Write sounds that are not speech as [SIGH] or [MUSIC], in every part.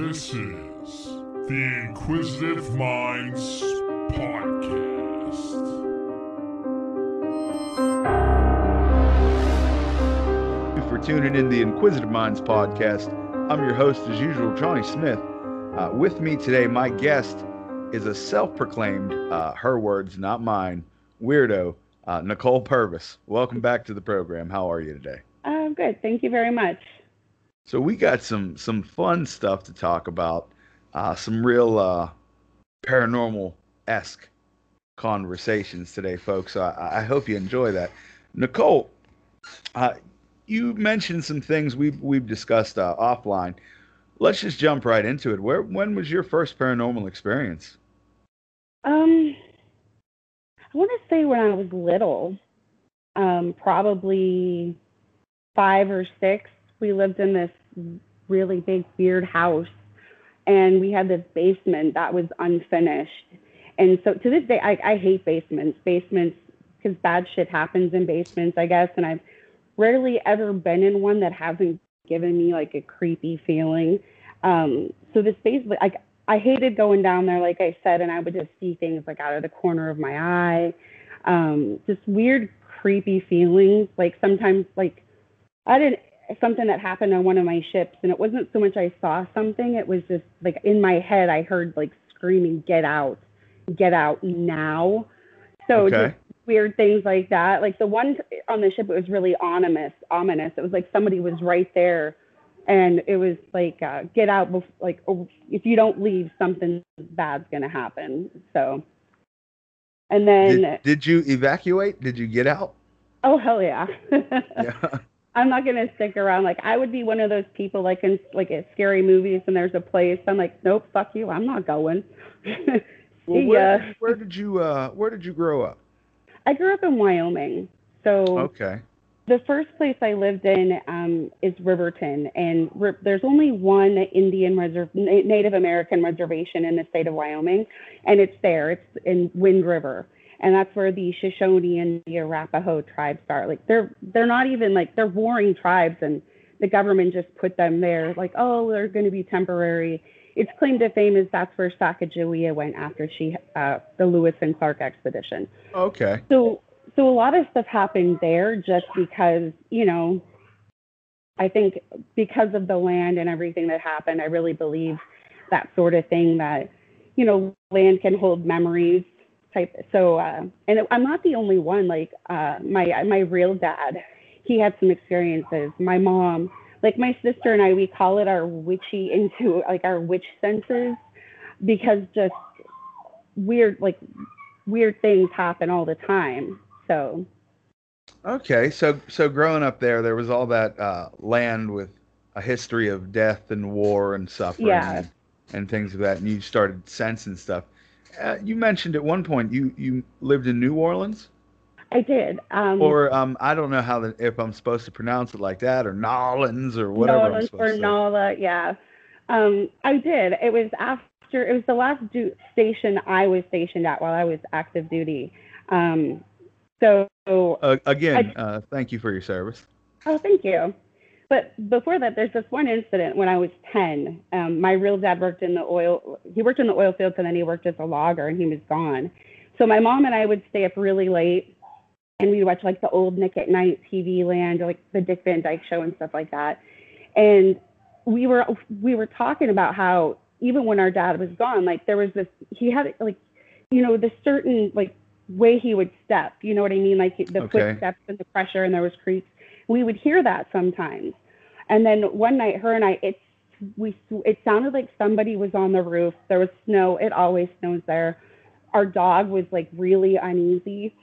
This is the Inquisitive Minds Podcast. Thank you for tuning in the Inquisitive Minds podcast. I'm your host, as usual, Johnny Smith. Uh, with me today, my guest is a self-proclaimed, uh, her words, not mine, weirdo, uh, Nicole Purvis. Welcome back to the program. How are you today? Um, good. Thank you very much. So we got some some fun stuff to talk about. Uh, some real uh, paranormal esque conversations today, folks. So I, I hope you enjoy that. Nicole, uh, you mentioned some things we've we've discussed uh, offline. Let's just jump right into it. Where when was your first paranormal experience? Um, I want to say when I was little, um, probably five or six. We lived in this really big, weird house, and we had this basement that was unfinished. And so to this day, I, I hate basements. Basements, because bad shit happens in basements, I guess. And I've rarely ever been in one that hasn't given me like a creepy feeling. Um, so this basement, like I hated going down there, like I said, and I would just see things like out of the corner of my eye, um, just weird, creepy feelings. Like sometimes, like I didn't something that happened on one of my ships, and it wasn't so much I saw something; it was just like in my head, I heard like screaming, "Get out! Get out now!" So Okay. just weird things like that. Like the one on the ship, it was really ominous. Ominous. It was like somebody was right there, and it was like, uh, "Get out!" bef- Like oh, if you don't leave, something bad's gonna happen. So, and then Did, did you evacuate? Did you get out? oh hell yeah. [LAUGHS] Yeah. I'm not gonna stick around. Like I would be one of those people like in like at scary movies and there's a place. I'm like, nope, fuck you. I'm not going. [LAUGHS] Well, where, did- where did you uh, Where did you grow up? I grew up in Wyoming, so Okay. the first place I lived in um, is Riverton, and ri- there's only one Indian reserve, Na- Native American reservation in the state of Wyoming, and it's there. It's in Wind River, and that's where the Shoshone and the Arapaho tribes are. Like they're they're not even like they're warring tribes, and the government just put them there. Like oh, they're going to be temporary. Its claim to fame is that's where Sacagawea went after she uh, the Lewis and Clark expedition. Okay. So so a lot of stuff happened there just because, you know, I think because of the land and everything that happened, I really believe that sort of thing that, you know, land can hold memories type. So, uh, and I'm not the only one. Like uh, my my real dad, he had some experiences. My mom, like my sister and I, we call it our witchy into like our witch senses, because just weird like weird things happen all the time. So Okay, so so growing up there, there was all that uh, land with a history of death and war and suffering Yeah. and, and things of that, and you started sensing stuff. Uh, you mentioned at one point you you lived in New Orleans, I did. Um, or um, I don't know how the, if I'm supposed to pronounce it like that, or Nolans, or whatever I'm supposed or. Nala, yeah. Um, I did. It was after. It was the last du- station I was stationed at while I was active duty. Um, so, Uh, again, uh, thank you for your service. Oh, thank you. But before that, there's this one incident when I was 10. Um, my real dad worked in the oil. He worked in the oil fields, and then he worked as a logger, and he was gone. So my mom and I would stay up really late, and we'd watch like the old Nick at Night TV Land, or like the Dick Van Dyke Show and stuff like that. And we were we were talking about how even when our dad was gone, like there was this he had like you know the certain like way he would step. You know what I mean? Like the Okay. footsteps and the pressure, and there was creaks. We would hear that sometimes. And then one night, her and I, it's we it sounded like somebody was on the roof. There was snow. It always snows there. Our dog was like really uneasy.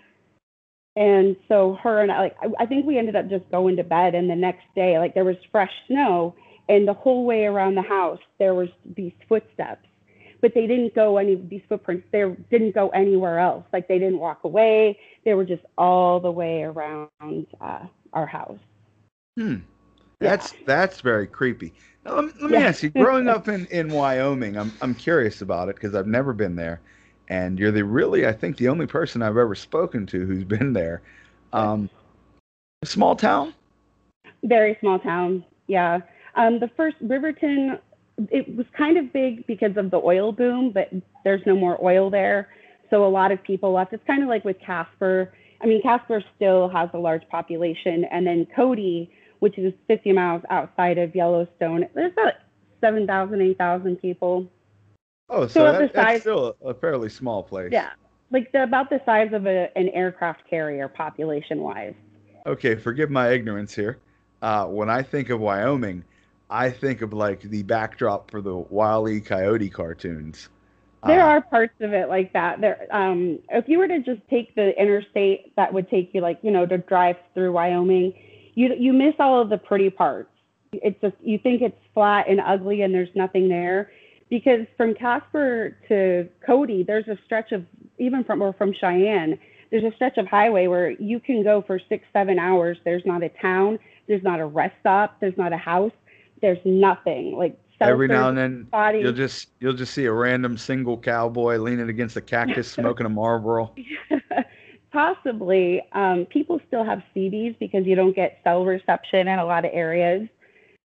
And so her and I, like, I, I think we ended up just going to bed. And the next day, like, there was fresh snow, and the whole way around the house, there was these footsteps, but they didn't go any these footprints. They didn't go anywhere else. Like, they didn't walk away. They were just all the way around uh, our house. Hmm. Yeah. That's that's very creepy. Now, let, let me Yeah. ask you, growing up in, in Wyoming, I'm I'm curious about it because I've never been there, and you're the really I think the only person I've ever spoken to who's [LAUGHS] been there. Um, a small town. Very small town. Yeah. Um, the first Riverton it was kind of big because of the oil boom, but there's no more oil there. So a lot of people left. It's kind of like with Casper. I mean, Casper still has a large population. And then Cody, which is 50 miles outside of Yellowstone, there's about 7,000, 8,000 people. Oh, so, So that, the that's still a fairly small place. Yeah. Like the, about the size of a, an aircraft carrier population wise. Okay, forgive my ignorance here. Uh, when I think of Wyoming, I think of like the backdrop for the Wile E. Coyote cartoons. There Uh, are parts of it like that. There, um, if you were to just take the interstate that would take you like you know to drive through Wyoming, you you miss all of the pretty parts. It's just you think it's flat and ugly and there's nothing there, because from Casper to Cody, there's a stretch of even from or from Cheyenne, there's a stretch of highway where you can go for six seven hours. There's not a town, there's not a rest stop, there's not a house, there's nothing like. Every now and then bodies. you'll just you'll just see a random single cowboy leaning against a cactus [LAUGHS] smoking a Marlboro. [LAUGHS] Possibly. Um, people still have CDs because you don't get cell reception in a lot of areas.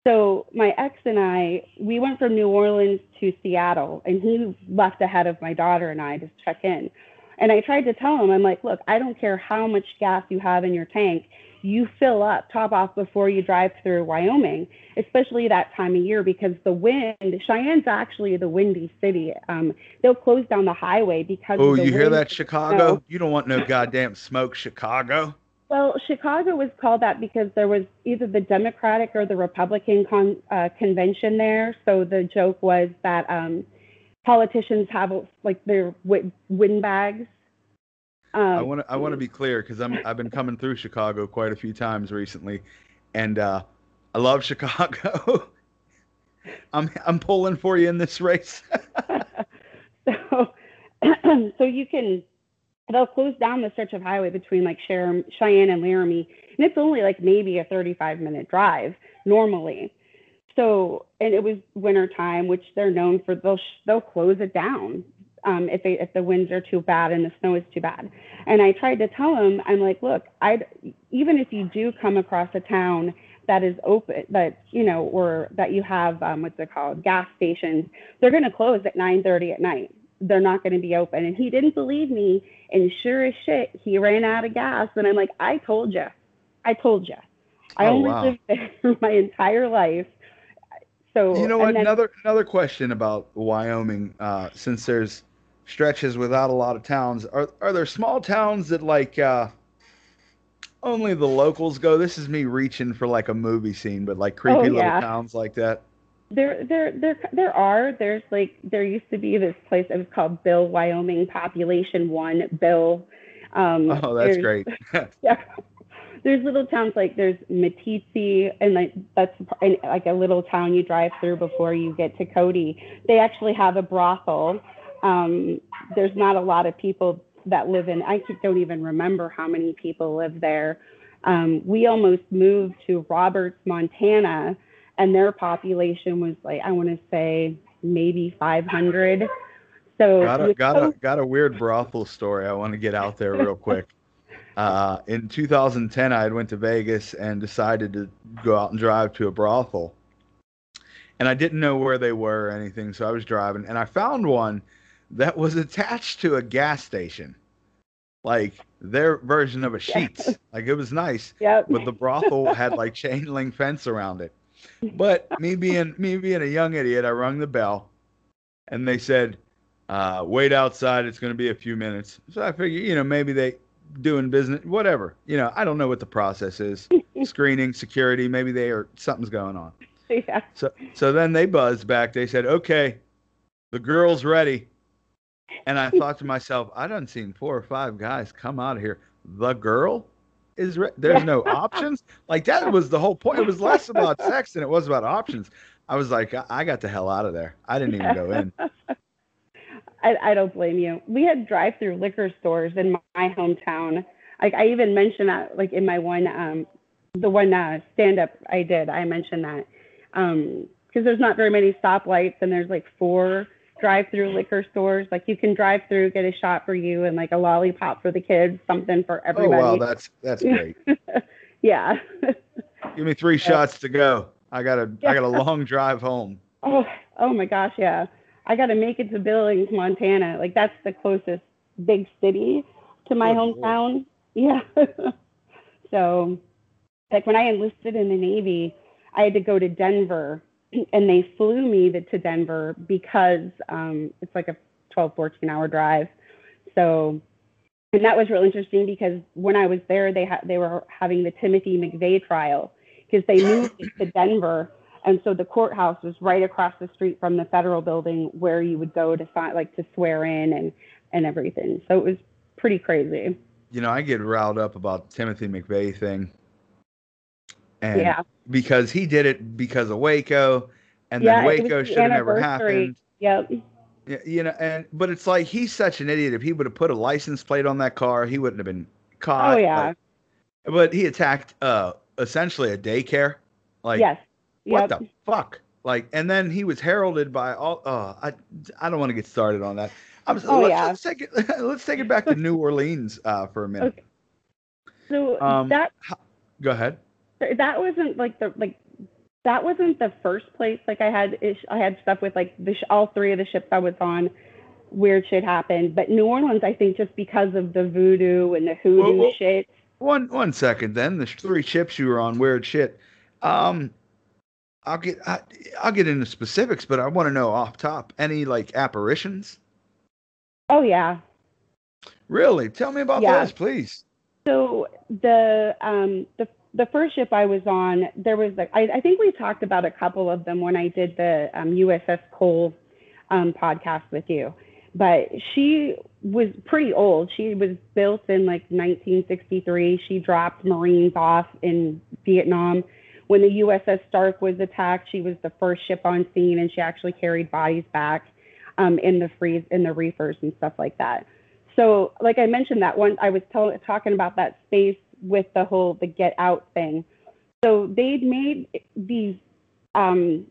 So my ex and I, we went from New Orleans to Seattle, and he left ahead of my daughter and I to check in. And I tried to tell him, I'm like, look, I don't care how much gas you have in your tank. You fill up, top off before you drive through Wyoming, especially that time of year because the wind, Cheyenne's actually the windy city. Um, they'll close down the highway because Oh, you hear that, Chicago? No. You don't want no goddamn smoke, Chicago. Well, Chicago was called that because there was either the Democratic or the Republican con, uh, convention there. So the joke was that um, politicians have like their wi- windbags. Um, I want to I want to be clear because I'm I've been coming through Chicago quite a few times recently, and uh, I love [LAUGHS] Chicago. I'm I'm pulling for you in this race. [LAUGHS] so, [CLEARS THROAT] so you can they'll close down the stretch of highway between like Cheyenne Cheyenne and Laramie, and it's only like maybe a 35 minute drive normally. So, and it was winter time, which they're known for. They'll sh- they'll close it down um, if they if the winds are too bad and the snow is too bad. And I tried to tell him, I'm like, look, I even if you do come across a town that is open, that you know, or that you have um, what's it called, gas stations, they're going to close at 9:30 at night. They're not going to be open. And he didn't believe me. And sure as shit, he ran out of gas. And I'm like, I told you, I told you. I Oh, only wow. lived there [LAUGHS] my entire life. So you know what? then- Another another question about Wyoming. Uh, since there's stretches without a lot of towns, are are there small towns that like uh, only the locals go? This is me reaching for like a movie scene, but like creepy Oh, little towns like that. There, there, there, there are. There's like there used to be this place. It was called Bill, Wyoming, Population One, Bill. Um, Oh, that's great. [LAUGHS] [LAUGHS] Yeah. There's little towns like there's Meeteetse, and like that's and, like a little town you drive through before you get to Cody. They actually have a brothel. Um, there's not a lot of people that live in. I don't even remember how many people live there. Um, we almost moved to Roberts, Montana, and their population was like I want to say maybe 500. So got a got a got a weird brothel story I want to get out there real quick. [LAUGHS] Uh, in 2010, I had went to Vegas and decided to go out and drive to a brothel, and I didn't know where they were or anything, so I was driving and I found one that was attached to a gas station, like their version of a Sheetz. Like it was nice, [LAUGHS] Yep. but the brothel had like chain link fence around it. But me being me being a young idiot, I rung the bell, and they said, uh, "Wait outside. It's going to be a few minutes." So I figured, you know, maybe they doing business, whatever. You know, I don't know what the process is. [LAUGHS] Screening, security, maybe they are something's going on. yeah. So so then they buzzed back. They said, "Okay, the girl's ready." And I thought to myself, I done seen four or five guys come out of here. The girl is re- there's no options. Like that was the whole point. It was less about sex than it was about options. I was like, I, I got the hell out of there. I didn't even go in. [LAUGHS] I, I don't blame you. We had drive-through liquor stores in my hometown. Like I even mentioned that, like in my one, um, the one uh, stand-up I did, I mentioned that because there's not very many stoplights and there's like four drive-through mm. liquor stores. Like you can drive through, get a shot for you, and like a lollipop for the kids, something for everybody. Oh everybody. well, that's that's great. [LAUGHS] yeah. [LAUGHS] Give me three shots to go. I got a I got a long drive home. [LAUGHS] Oh, oh my gosh, yeah. I got to make it to Billings, Montana. Like that's the closest big city to my oh, lord. hometown. Yeah. so, like when I enlisted in the Navy, I had to go to Denver, and they flew me to, Denver because um, it's like a 12, 14 hour drive. So, and that was real interesting because when I was there, they they were having the Timothy McVeigh trial because they moved to Denver, and so the courthouse was right across the street from the federal building where you would go to sign, like to swear in and and everything. So it was pretty crazy. You know, I get riled up about the Timothy McVeigh thing. And yeah, because he did it because of Waco, and yeah. then Waco the should have never happened. Yep. You know, and but it's like he's such an idiot. If he would have put a license plate on that car, he wouldn't have been caught. Oh yeah. Like, but he attacked uh essentially a daycare. Like yes. what the fuck? Like, and then he was heralded by all. Uh, I I don't want to get started on that. I'm, Oh, let's, yeah. let's take it. [LAUGHS] Let's take it back to New Orleans uh, for a minute. Okay. So Um, that Go ahead. That wasn't like the like that wasn't the first place like I had ish, I had stuff with like the sh- all three of the ships I was on weird shit happened but New Orleans I think just because of the voodoo and the hoodoo Well, well- shit One one second. Then the three ships you were on, weird shit. Um, I'll get I, I'll get into specifics, but I want to know off top any like apparitions. oh yeah Really, tell me about Yeah. those, please. so the um the the first ship I was on there was like I, I think we talked about a couple of them when I did the um, USS Cole um, podcast with you but she was pretty old. She was built in like 1963. She dropped Marines off in Vietnam. When the USS Stark was attacked, she was the first ship on scene, and she actually carried bodies back um, in the freeze in the reefers and stuff like that. So, like I mentioned, that one I was tell- talking about that space with the whole the get out thing. So they'd made these um,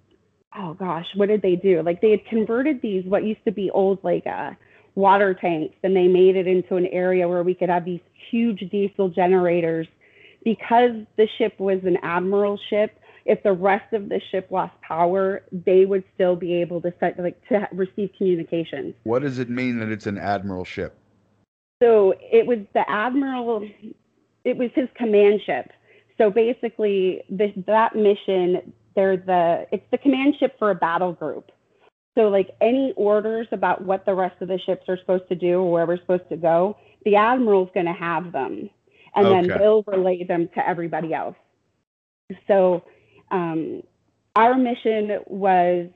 oh gosh, what did they do? Like they had converted these what used to be old like uh, water tanks, and they made it into an area where we could have these huge diesel generators. Because the ship was an admiral ship, if the rest of the ship lost power, they would still be able to set like to receive communications. What does it mean that it's an admiral ship? So it was the admiral. It was his command ship. So basically, this, that mission, they're the it's the command ship for a battle group. So like any orders about what the rest of the ships are supposed to do or where we're supposed to go, the admiral's going to have them, and then Okay. they'll relay them to everybody else. So um, our mission was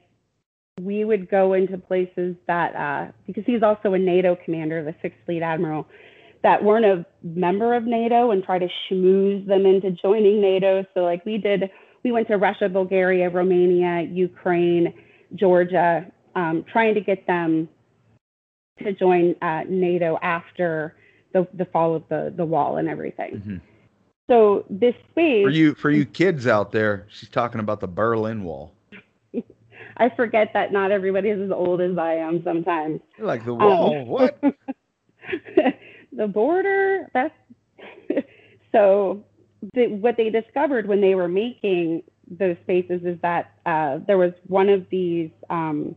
we would go into places that uh, because he's also a NATO commander, the Sixth Fleet Admiral, that weren't a member of NATO and try to schmooze them into joining NATO. So like we did, we went to Russia, Bulgaria, Romania, Ukraine, Georgia, um, trying to get them to join uh, NATO after the, the fall of the, the wall and everything. Mhm. So this space, For you, for you kids out there, she's talking about the Berlin Wall. [LAUGHS] I forget that not everybody is as old as I am sometimes. You're like the Um, wall. what? [LAUGHS] the border that's [LAUGHS] so the, what they discovered when they were making those spaces is that uh, there was one of these um,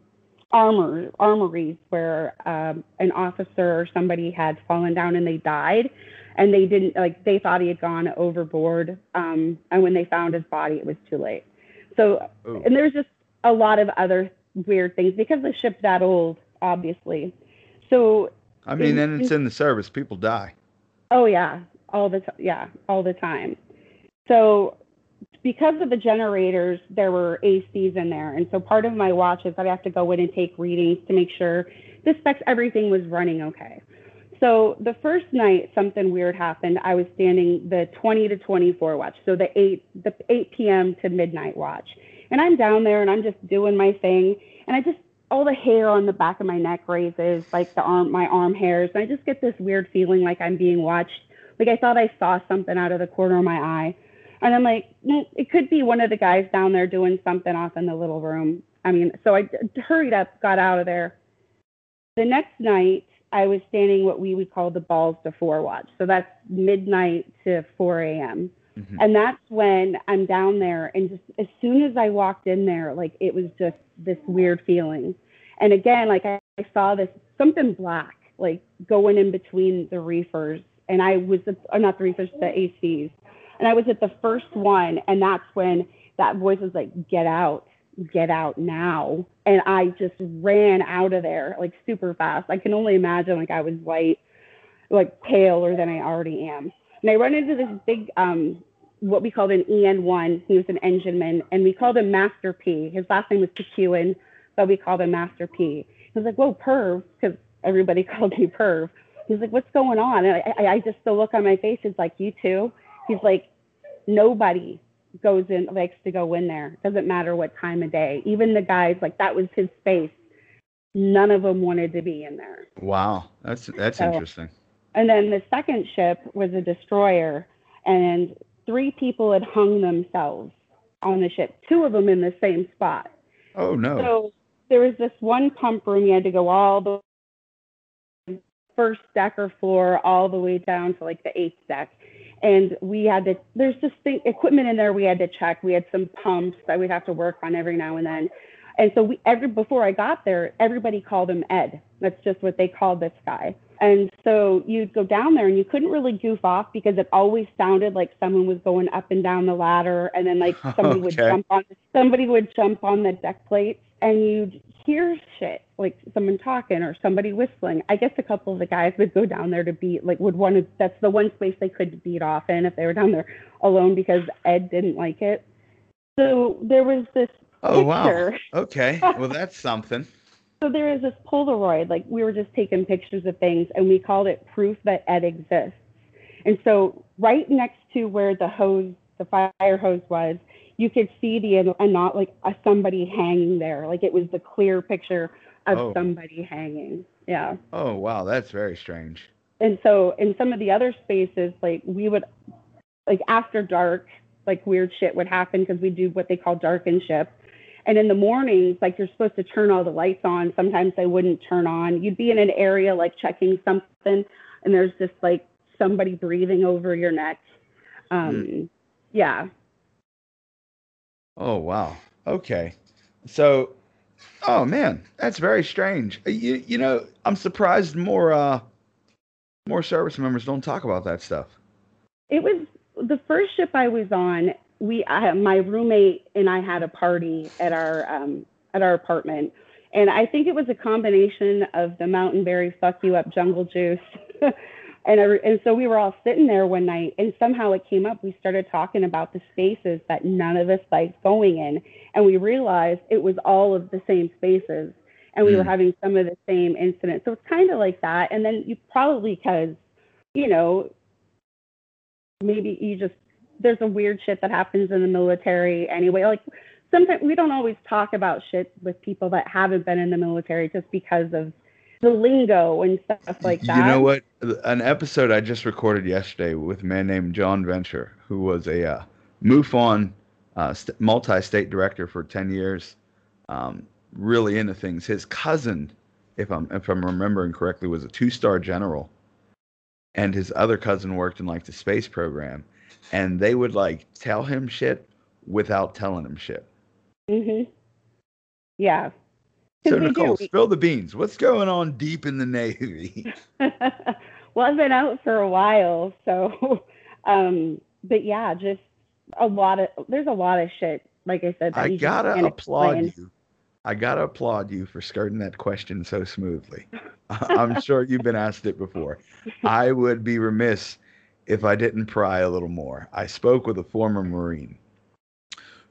armor armories where um, an officer or somebody had fallen down and they died and they didn't like they thought he had gone overboard um, and when they found his body it was too late so Ooh. and there's just a lot of other weird things because the ship's that old obviously so I mean, and it's in the service. People die. Oh yeah, all the time. Yeah, all the time. So because of the generators, there were ACs in there, and so part of my watch is I'd have to go in and take readings to make sure the specs everything was running okay. So the first night something weird happened. I was standing the 20 to 24 watch, so the 8 the 8 p.m. to midnight watch, and I'm down there and I'm just doing my thing, and I just all the hair on the back of my neck raises, like the arm, my arm hairs, and I just get this weird feeling like I'm being watched. Like I thought I saw something out of the corner of my eye, and I'm like, it could be one of the guys down there doing something off in the little room. I mean, so I hurried up, got out of there. The next night, I was standing what we would call the balls to four watch. So that's midnight to 4 a.m. Mhm. And that's when I'm down there, and just as soon as I walked in there, like it was just this weird feeling. And again, like I, I saw this something black, like going in between the reefers, and I was at, or not the reefers, the ACs, and I was at the first one, and that's when that voice was like, "Get out, get out now!" And I just ran out of there like super fast. I can only imagine like I was white, like paler than I already am. And I run into this big, um, what we called an EN1. He was an engineman, and we called him Master P. His last name was Tequin, but we called him Master P. He was like, "Whoa, perv," because everybody [LAUGHS] called me perv. He's like, "What's going on?" And I, I, I just the look on my face is like, "You too." He's like, "Nobody goes in likes to go in there. Doesn't matter what time of day. Even the guys like that was his space. None of them wanted to be in there." Wow, that's that's So- interesting. And then the second ship was a destroyer, and three people had hung themselves on the ship, two of them in the same spot. Oh no. So there was this one pump room, you had to go all the first deck or floor all the way down to like the eighth deck. And we had to, there's just thing, equipment in there we had to check. We had some pumps that we'd have to work on every now and then. And so we, every, before I got there, everybody called him Ed. That's just what they called this guy. And so you'd go down there and you couldn't really goof off because it always sounded like someone was going up and down the ladder and then like [LAUGHS] somebody would jump on somebody would jump on the deck plates and you'd hear shit like someone talking or somebody whistling. I guess a couple of the guys would go down there to beat like would want to that's the one space they could beat off in if they were down there alone because Ed didn't like it. So there was this Oh wow. Okay. [LAUGHS] Well, that's something. So there is this Polaroid, like we were just taking pictures of things, and we called it proof that Ed exists. And so right next to where the hose, the fire hose was, you could see the and not like a, somebody hanging there, like it was the clear picture of Oh. somebody hanging. Yeah. Oh wow, that's very strange. And so in some of the other spaces, like we would, like after dark, like weird shit would happen because we do what they call darken ship. And in the mornings, like you're supposed to turn all the lights on. Sometimes they wouldn't turn on. You'd be in an area like checking something, and there's just like somebody breathing over your neck. Um, Yeah. Oh wow. Okay. So, oh man, that's very strange. Uh, You you know, I'm surprised more uh more service members don't talk about that stuff. It was the first ship I was on. We, I, my roommate and I had a party at our um, at our apartment, and I think it was a combination of the Mountain Berry fuck you up jungle juice, [LAUGHS] and I, and so we were all sitting there one night, and somehow it came up. We started talking about the spaces that none of us liked going in, and we realized it was all of the same spaces, and we were Mm. having some of the same incidents. So it's kind of like that, and then you probably because you know maybe you just there's a weird shit that happens in the military anyway. Like sometimes we don't always talk about shit with people that haven't been in the military just because of the lingo and stuff like that. You know what? An episode I just recorded yesterday with a man named John Venture, who was a uh, MUFON uh, st- multi-state director for 10 years, um, really into things. His cousin, if I'm if I'm remembering correctly, was a two-star general, and his other cousin worked in like the space program, and they would like tell him shit without telling him shit. Mhm. Yeah. So we do. Nicole, spill the beans. What's going on deep in the Navy? [LAUGHS] well, I've been out for a while, so [LAUGHS] um but yeah, just a lot of there's a lot of shit like I said I gotta applaud explain. you. I gotta applaud you for skirting that question so smoothly. [LAUGHS] I'm sure you've been asked it before. I would be remiss if I didn't pry a little more. I spoke with a former Marine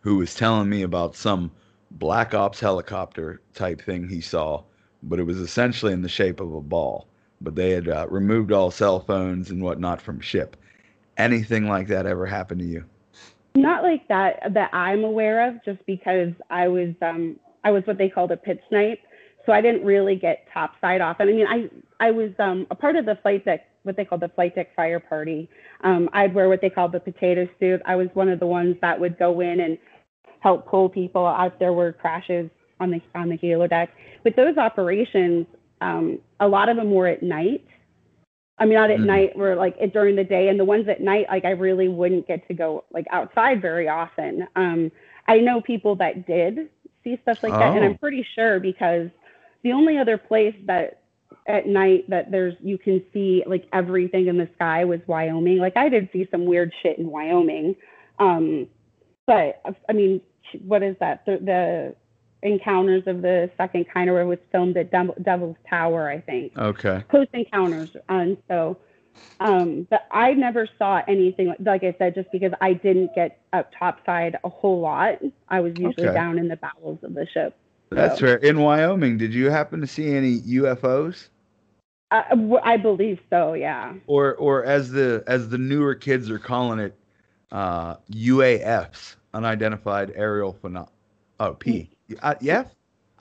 who was telling me about some black ops helicopter type thing he saw, but it was essentially in the shape of a ball. But they had uh, removed all cell phones and whatnot from ship. Anything like that ever happened to you? Not like that that I'm aware of, just because I was um I was what they called a pit snipe, so I didn't really get topside off. And I mean, I I was um a part of the flight deck, what they called the flight deck fire party. Um, I'd wear what they called the potato suit. I was one of the ones that would go in and help pull people out if there were crashes on the on the helo deck. With those operations, um, a lot of them were at night. I mean, not at Mhm. night or like it, during the day. And the ones at night, like I really wouldn't get to go like outside very often. Um, I know people that did see stuff like that, and Oh. I'm pretty sure because the only other place that at night that there's you can see like everything in the sky was Wyoming. Like I did see some weird shit in Wyoming. Um, but I mean, what is that? The, the encounters of the second kind of was filmed at Devil, Devil's Tower, I think. Okay. Close Encounters, and so, um, but I never saw anything like, like I said, just because I didn't get up topside a whole lot. I was usually Okay. down in the bowels of the ship. That's So, fair. In Wyoming, did you happen to see any UFOs? I, I believe so. Yeah. Or or as the as the newer kids are calling it, uh, UAFs, unidentified aerial phenom. Oh, P. Uh, yeah.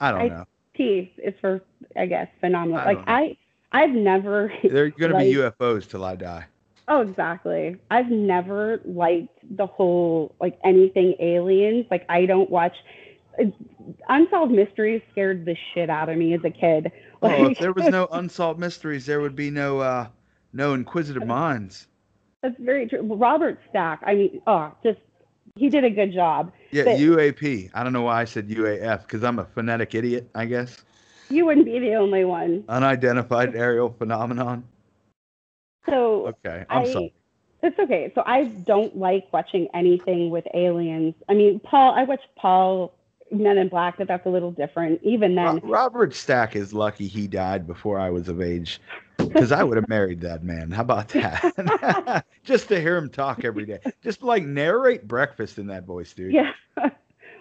I don't I- know. P is for I guess phenomenal. I like know. I, I've never. [LAUGHS] They're gonna be UFOs till I die. Oh, exactly. I've never liked the whole like anything aliens. Like I don't watch unsolved mysteries. Scared the shit out of me as a kid. Oh, if there was no unsolved mysteries, there would be no uh no inquisitive minds. that's very true. Robert Stack. I mean, oh, just he did a good job. Yeah, But- UAP. I don't know why I said UAF because I'm a phonetic idiot, I guess. You wouldn't be the only one. Unidentified aerial phenomenon. So Okay, I'm I, sorry. It's okay. So I don't like watching anything with aliens. I mean, Paul. I watched Paul Men in Black, but that's a little different. Even then, Robert Stack is lucky he died before I was of age because I would have married that man. How about that? [LAUGHS] Just to hear him talk every day. Just like narrate breakfast in that voice, dude. Yeah. [LAUGHS]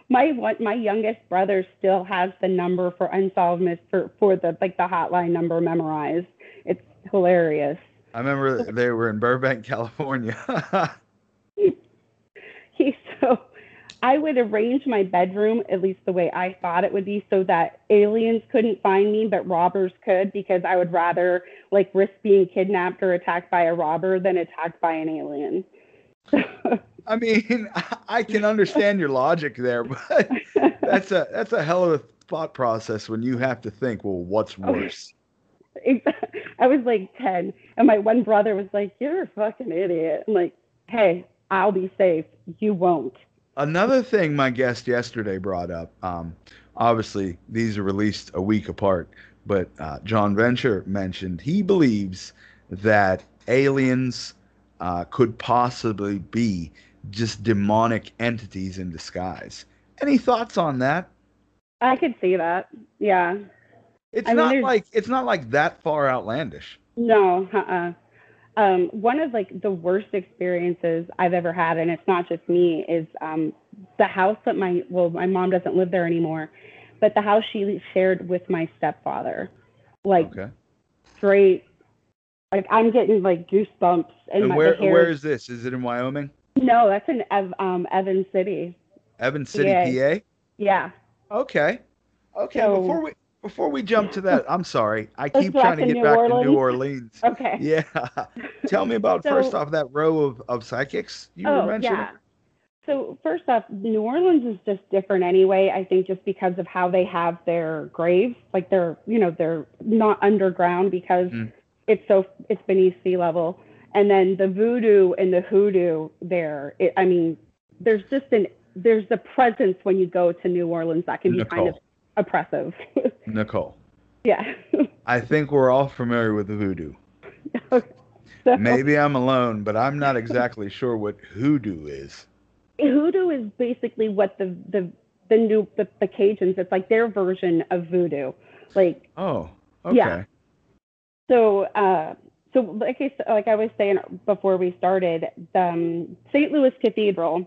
my one, my youngest brother still has the number for unsolved mis for, for the like the hotline number memorized. It's hilarious. I remember they were in Burbank, California. [LAUGHS] he's so I would arrange my bedroom at least the way I thought it would be so that aliens couldn't find me but robbers could because I would rather like risk being kidnapped or attacked by a robber than attacked by an alien. I mean, [LAUGHS] I can understand your logic there, but [LAUGHS] that's a that's a hell of a thought process when you have to think, well, what's oh, worse? [LAUGHS] I was like 10, and my one brother was like, You're a fucking idiot. I'm like, Hey, I'll be safe. You won't. Another thing my guest yesterday brought up, um, obviously these are released a week apart, but uh, John Venture mentioned he believes that aliens uh, could possibly be just demonic entities in disguise. Any thoughts on that? I could see that. Yeah. It's I not there's- like it's not like that far outlandish. No, uh-uh. Um, one of like the worst experiences I've ever had, and it's not just me, is um, the house that my well, my mom doesn't live there anymore, but the house she shared with my stepfather, like Okay. straight, like I'm getting like goosebumps and, And my where where is this? Is it in Wyoming? No, that's in Ev, um, Evans City. Evans City, PA. PA? Yeah. Okay. Okay. So- before we before we jump to that, I'm sorry. I Let's keep trying to get New back to New Orleans. Orleans. Okay. [LAUGHS] Yeah. Tell me about So- first off that row of, of psychics you were oh, mentioning. yeah. So first off, New Orleans is just different anyway. I think just because of how they have their graves, like they're, you know, they're not underground because Mm. it's so it's beneath sea level. And then the voodoo and the hoodoo there, it, I mean, there's just an there's a presence when you go to New Orleans that can be kind of Nicole. Oppressive. [LAUGHS] Nicole. yeah. [LAUGHS] I think we're all familiar with the voodoo. So- Maybe I'm alone, but I'm not exactly sure what hoodoo is. hoodoo is basically what the the the new the, the Cajuns. It's like their version of voodoo. Like Oh, okay. Yeah. so, uh, so like I like I was saying before we started, the um, St. Louis Cathedral,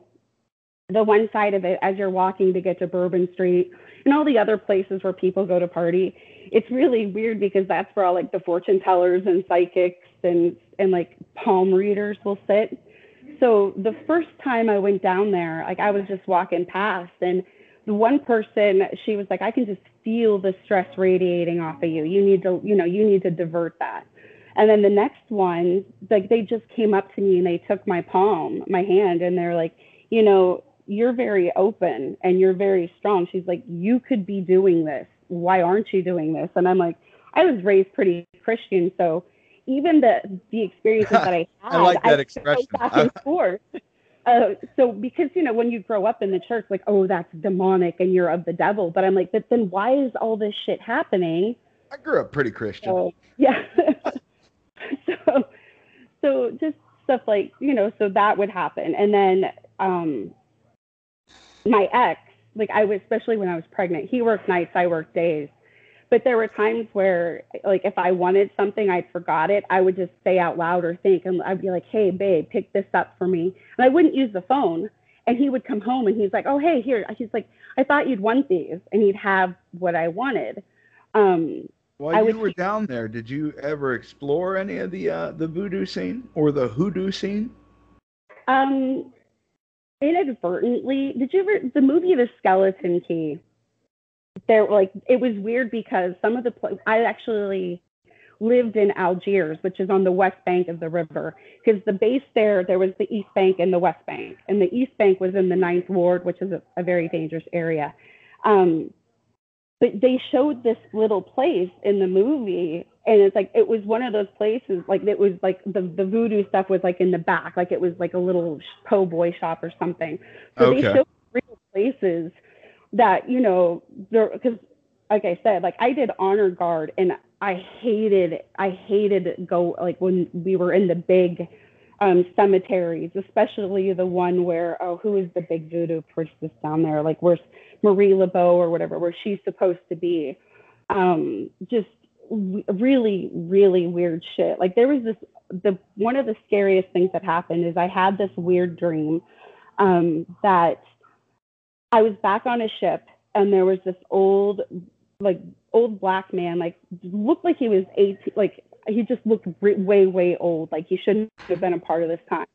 the one side of it as you're walking to get to Bourbon Street and all the other places where people go to party, it's really weird because that's where all like the fortune tellers and psychics and and like palm readers will sit. So the first time I went down there, like I was just walking past and the one person, she was like, I can just feel the stress radiating off of you. You need to, you know, you need to divert that. And then the next one, like they just came up to me and they took my palm, my hand, and they're like, you know, you're very open and you're very strong. She's like, you could be doing this. Why aren't you doing this? And I'm like, I was raised pretty Christian, so even the the experiences that I [LAUGHS] had, I like that I expression. back and [LAUGHS] forth. Uh, so because you know when you grow up in the church, like oh that's demonic and you're of the devil, but I'm like, but then why is all this shit happening? I grew up pretty Christian. So yeah, [LAUGHS] so so just stuff like you know, so that would happen, and then um, my ex, like I was especially when I was pregnant, he worked nights, I worked days. But there were times where, like, if I wanted something, I'd forgot it. I would just say out loud or think, and I'd be like, "Hey, babe, pick this up for me," and I wouldn't use the phone. And he would come home and he's like, "Oh, hey, here." He's like, "I thought you'd want these," and he'd have what I wanted. Um, While I you were keep- down there, did you ever explore any of the uh, the voodoo scene or the hoodoo scene? Um, inadvertently, did you ever the movie The Skeleton Key? There, like, it was weird because some of the I actually lived in Algiers, which is on the west bank of the river. Because the base there, there was the East Bank and the West Bank, and the East Bank was in the Ninth Ward, which is a, a very dangerous area. Um, but they showed this little place in the movie and it's like it was one of those places like it was like the the voodoo stuff was like in the back like it was like a little po boy shop or something. So they showed real places that you know there because like i said like i did honor guard and i hated i hated go like when we were in the big um cemeteries especially the one where oh who is the big voodoo priestess down there? Like where's Marie Laveau or whatever where she's supposed to be. Um just w- really really weird shit. Like there was this the one of the scariest things that happened is i had this weird dream um that i was back on a ship and there was this old like old black man like looked like he was 18 like he just looked re- way way old like he shouldn't have been a part of this time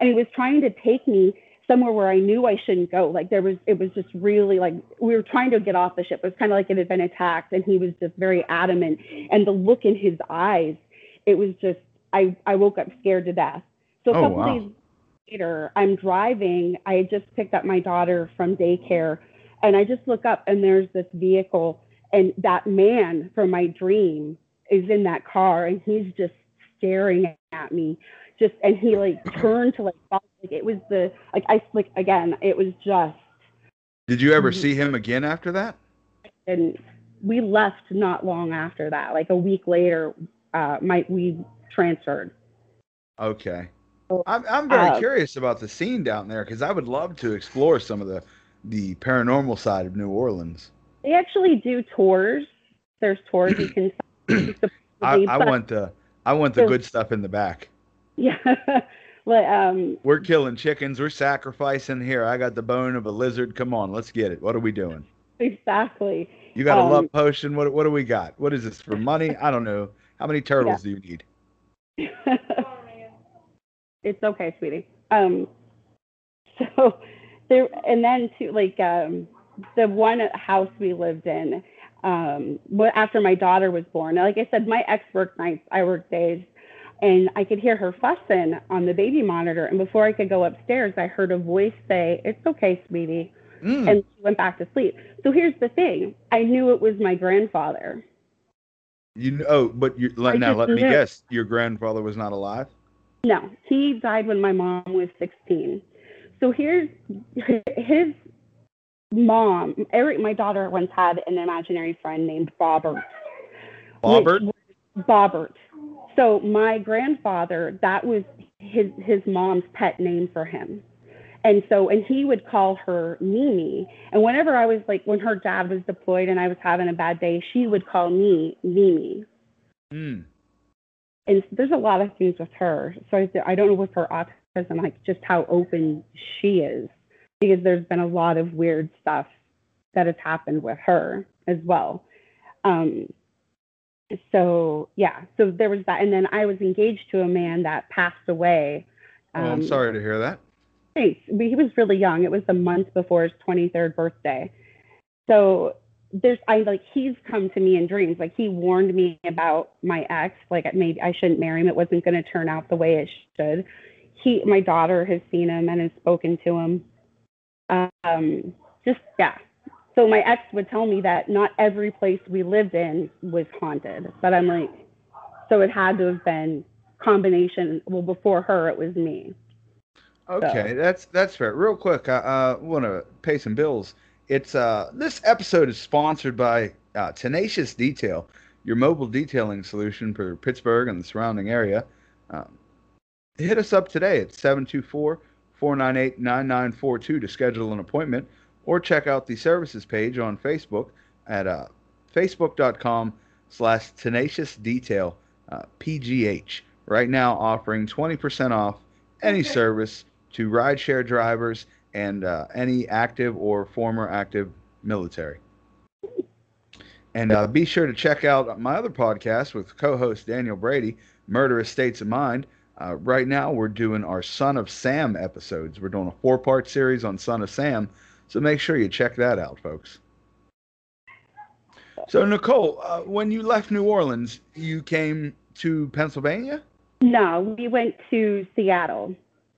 and he was trying to take me somewhere where I knew I shouldn't go. Like there was, it was just really like we were trying to get off the ship. It was kind of like it had been attacked, and he was just very adamant. And the look in his eyes, it was just I I woke up scared to death. So a Oh, couple wow. days later, I'm driving. I had just picked up my daughter from daycare, and I just look up and there's this vehicle, and that man from my dream is in that car, and he's just staring at me just and he like turned to like follow- like it was the like I like again it was just Did you ever Mhm. see him again after that? and we left not long after that like a week later uh my we transferred Okay. So, I'm I'm very uh, curious about the scene down there because I would love to explore some of the the paranormal side of New Orleans. they actually do tours there's tours you can I, I want the I want the good stuff in the back. yeah [LAUGHS] but um We're killing chickens. We're sacrificing here. I got the bone of a lizard. Come on, let's get it. What are we doing? exactly You got a Um, love potion. What what do we got? What is this for money? I don't know. How many turtles do you need? [LAUGHS] it's okay, sweetie. Um, [LAUGHS] so there, and then to like um, the one house we lived in. Um, but after my daughter was born, like I said, my ex worked nights, I worked days, and I could hear her fussing on the baby monitor. And before I could go upstairs, I heard a voice say, "It's okay, sweetie," Mm, and she went back to sleep. So here's the thing: I knew it was my grandfather. you know, oh, but you let, now let me knew. guess. Your grandfather was not alive. No, he died when my mom was 16. So here's his mom. Eric, my daughter once had an imaginary friend named Bobbert. Bobbert. Bobbert. So my grandfather, that was his his mom's pet name for him. And so, and he would call her Mimi. And whenever I was like, when her dad was deployed and I was having a bad day, she would call me Mimi Mm. and there's a lot of things with her. So I, I don't know with her autism, like just how open she is, because there's been a lot of weird stuff that has happened with her as well. Um, so yeah, so there was that, and then I was engaged to a man that passed away. Oh, I'm Um, sorry to hear that. Thanks. He was really young. It was the month before his 23rd birthday. So there's, I like, he's come to me in dreams. Like he warned me about my ex. Like maybe I shouldn't marry him. It wasn't going to turn out the way it should. He, my daughter has seen him and has spoken to him. Um, just yeah. So my ex would tell me that not every place we lived in was haunted. But I'm like, So it had to have been combination. Well, before her, it was me. Okay, that's that's fair. Real quick, I want to pay some bills. It's uh, this episode is sponsored by uh, Tenacious Detail, your mobile detailing solution for Pittsburgh and the surrounding area. Um, hit us up today at 724 498 9942 to schedule an appointment or check out the services page on Facebook at uh, facebook.com slash tenacious detail uh, PGH. Right now offering 20% off any service to rideshare drivers and uh, any active or former active military. And uh, be sure to check out my other podcast with co host Daniel Brady, Murderous States of Mind. Uh, right now, we're doing our Son of Sam episodes. We're doing a four part series on Son of Sam. So make sure you check that out, folks. So, Nicole, uh, when you left New Orleans, you came to Pennsylvania? No, we went to Seattle.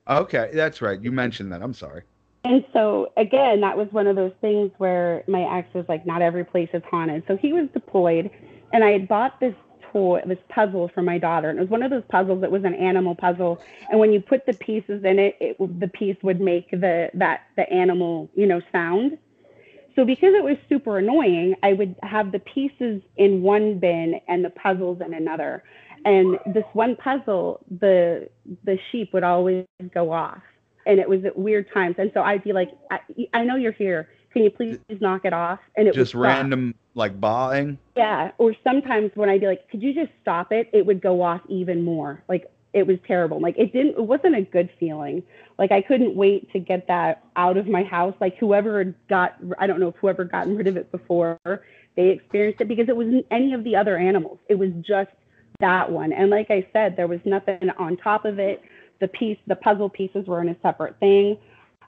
Okay, that's right. You mentioned that. I'm sorry. And so again, that was one of those things where my ex was like, not every place is haunted. So he was deployed, and I had bought this toy, this puzzle for my daughter, and it was one of those puzzles that was an animal puzzle. And when you put the pieces in it, it the piece would make the that the animal, you know, sound. So because it was super annoying, I would have the pieces in one bin and the puzzles in another. And this one puzzle, the the sheep would always go off, and it was at weird times. And so I'd be like, I, I know you're here. Can you please knock it off? And it was just random like baaing. Yeah. Or sometimes when I'd be like, could you just stop it? It would go off even more. Like it was terrible. Like it didn't. It wasn't a good feeling. Like I couldn't wait to get that out of my house. Like whoever got, I don't know if whoever gotten rid of it before they experienced it because it wasn't any of the other animals. It was just that one. And like I said, there was nothing on top of it. The piece, the puzzle pieces were in a separate thing.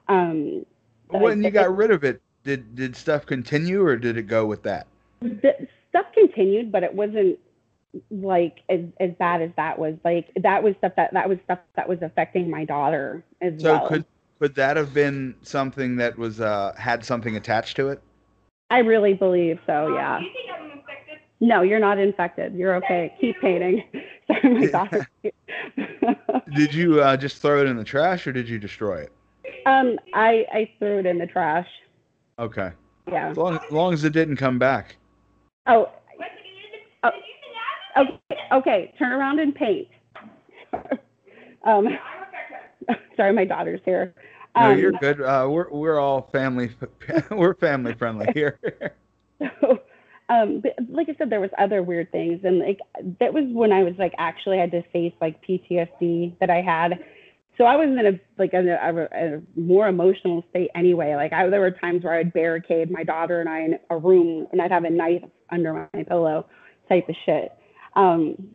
Um, When you got rid of it, did did stuff continue or did it go with that? the stuff continued, but it wasn't like as, as bad as that was. Like that was stuff that that was stuff that was affecting my daughter as So well. So could could that have been something that was uh, had something attached to it? I really believe so. Yeah. No, you're not infected. You're okay. Keep painting. [LAUGHS] Sorry, my [LAUGHS] daughter. Did you uh, just throw it in the trash or did you destroy it? um, I I threw it in the trash. Okay, Yeah. as long, as long as it didn't come back. Oh. oh, okay. Okay. Turn around and paint. [LAUGHS] um, [LAUGHS] sorry, my daughter's here. No, Um, you're good. Uh, we're we're all family. [LAUGHS] we're family friendly here. So, um, but like I said, there was other weird things, and like that was when I was like actually had to face like PTSD that I had. So I was in a like a, a, a more emotional state anyway. Like I, there were times where I'd barricade my daughter and I in a room, and I'd have a knife under my pillow, type of shit. Um,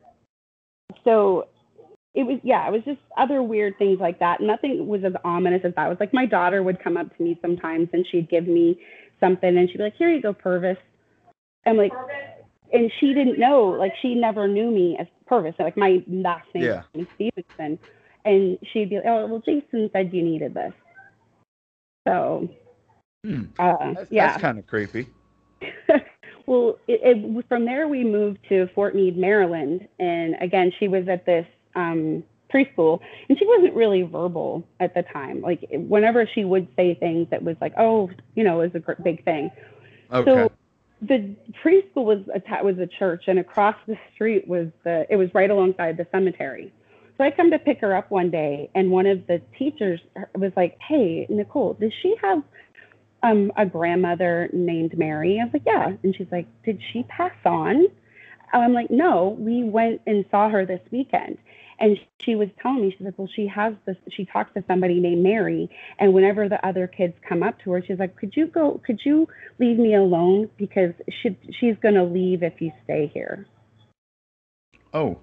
so it was yeah, it was just other weird things like that. Nothing was as ominous as that. It was like my daughter would come up to me sometimes and she'd give me something and she'd be like, Here you go, Purvis. I'm like and she didn't know, like she never knew me as Purvis. Like my last name Yeah. is Stevenson. And she'd be like, Oh, well Jason said you needed this. So Hmm. uh That's, yeah. that's kind of creepy. [LAUGHS] well, it, it, from there we moved to Fort Meade, Maryland, and again she was at this um, preschool, and she wasn't really verbal at the time. Like whenever she would say things, that was like, oh, you know, it was a gr- big thing. Okay. So the preschool was a was a church, and across the street was the it was right alongside the cemetery. So I come to pick her up one day, and one of the teachers was like, "Hey, Nicole, does she have um, a grandmother named Mary?" I was like, "Yeah," and she's like, "Did she pass on?" I'm like, "No, we went and saw her this weekend." And she was telling me, she's like, well, she has this, she talks to somebody named Mary. And whenever the other kids come up to her, she's like, could you go, could you leave me alone? Because she, she's going to leave if you stay here. oh,